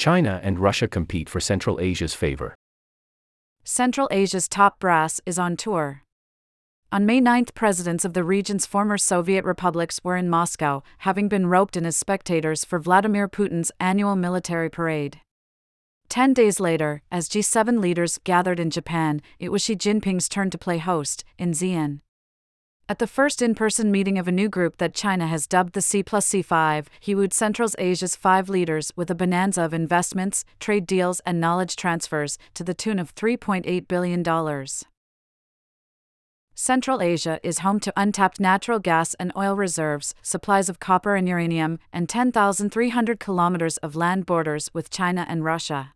China and Russia compete for Central Asia's favor. Central Asia's top brass is on tour. On May 9, presidents of the region's former Soviet republics were in Moscow, having been roped in as spectators for Vladimir Putin's annual military parade. Ten days later, as G7 leaders gathered in Japan, it was Xi Jinping's turn to play host, in Xi'an. At the first in person meeting of a new group that China has dubbed the C plus C5, he wooed Central Asia's five leaders with a bonanza of investments, trade deals, and knowledge transfers to the tune of $3.8 billion. Central Asia is home to untapped natural gas and oil reserves, supplies of copper and uranium, and 10,300 kilometers of land borders with China and Russia.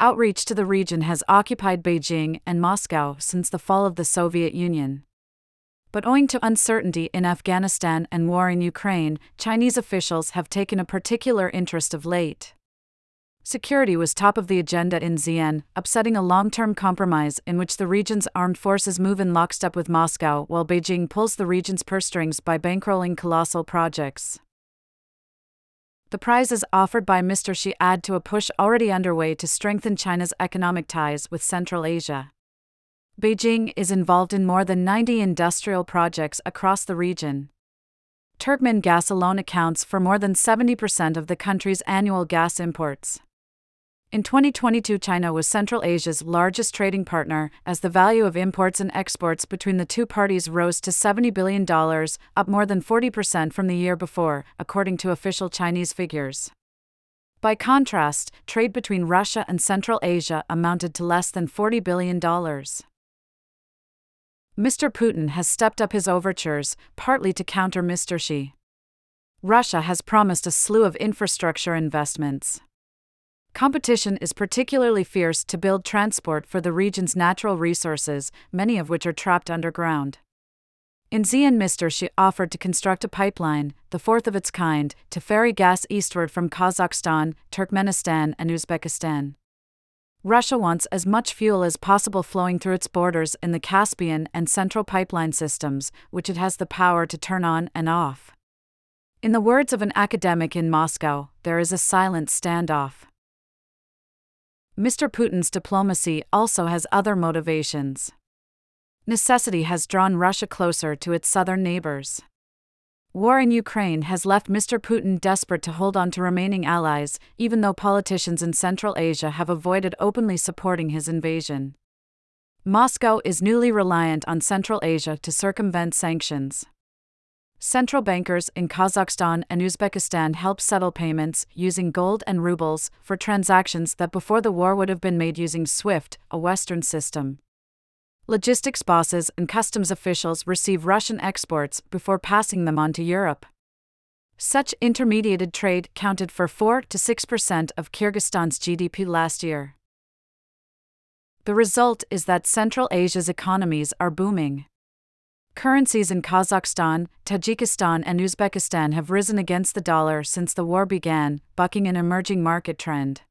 Outreach to the region has occupied Beijing and Moscow since the fall of the Soviet Union. But owing to uncertainty in Afghanistan and war in Ukraine, Chinese officials have taken a particular interest of late. Security was top of the agenda in Xi'an, upsetting a long term compromise in which the region's armed forces move in lockstep with Moscow while Beijing pulls the region's purse strings by bankrolling colossal projects. The prizes offered by Mr. Xi add to a push already underway to strengthen China's economic ties with Central Asia. Beijing is involved in more than 90 industrial projects across the region. Turkmen gas alone accounts for more than 70% of the country's annual gas imports. In 2022, China was Central Asia's largest trading partner, as the value of imports and exports between the two parties rose to $70 billion, up more than 40% from the year before, according to official Chinese figures. By contrast, trade between Russia and Central Asia amounted to less than $40 billion. Mr. Putin has stepped up his overtures, partly to counter Mr. Xi. Russia has promised a slew of infrastructure investments. Competition is particularly fierce to build transport for the region's natural resources, many of which are trapped underground. In Xi'an, Mr. Xi offered to construct a pipeline, the fourth of its kind, to ferry gas eastward from Kazakhstan, Turkmenistan, and Uzbekistan. Russia wants as much fuel as possible flowing through its borders in the Caspian and Central pipeline systems, which it has the power to turn on and off. In the words of an academic in Moscow, there is a silent standoff. Mr. Putin's diplomacy also has other motivations. Necessity has drawn Russia closer to its southern neighbors. War in Ukraine has left Mr. Putin desperate to hold on to remaining allies, even though politicians in Central Asia have avoided openly supporting his invasion. Moscow is newly reliant on Central Asia to circumvent sanctions. Central bankers in Kazakhstan and Uzbekistan help settle payments using gold and rubles for transactions that before the war would have been made using SWIFT, a Western system. Logistics bosses and customs officials receive Russian exports before passing them on to Europe. Such intermediated trade counted for 4 to 6% of Kyrgyzstan's GDP last year. The result is that Central Asia's economies are booming. Currencies in Kazakhstan, Tajikistan, and Uzbekistan have risen against the dollar since the war began, bucking an emerging market trend.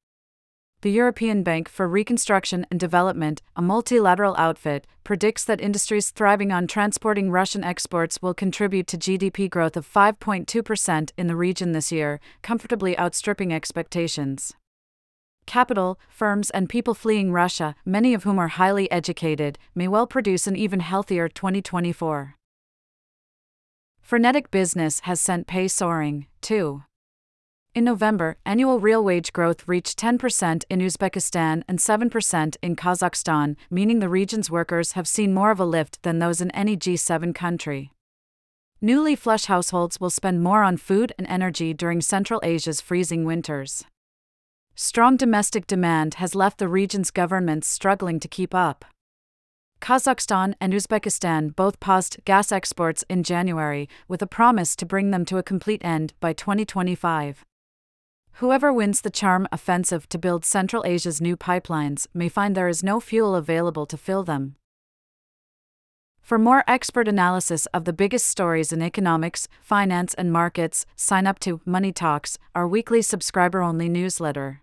The European Bank for Reconstruction and Development, a multilateral outfit, predicts that industries thriving on transporting Russian exports will contribute to GDP growth of 5.2% in the region this year, comfortably outstripping expectations capital, firms, and people fleeing Russia, many of whom are highly educated, may well produce an even healthier 2024. Frenetic business has sent pay soaring, too. In November, annual real wage growth reached 10% in Uzbekistan and 7% in Kazakhstan, meaning the region's workers have seen more of a lift than those in any G7 country. Newly flush households will spend more on food and energy during Central Asia's freezing winters. Strong domestic demand has left the region's governments struggling to keep up. Kazakhstan and Uzbekistan both paused gas exports in January, with a promise to bring them to a complete end by 2025. Whoever wins the charm offensive to build Central Asia's new pipelines may find there is no fuel available to fill them. For more expert analysis of the biggest stories in economics, finance, and markets, sign up to Money Talks, our weekly subscriber only newsletter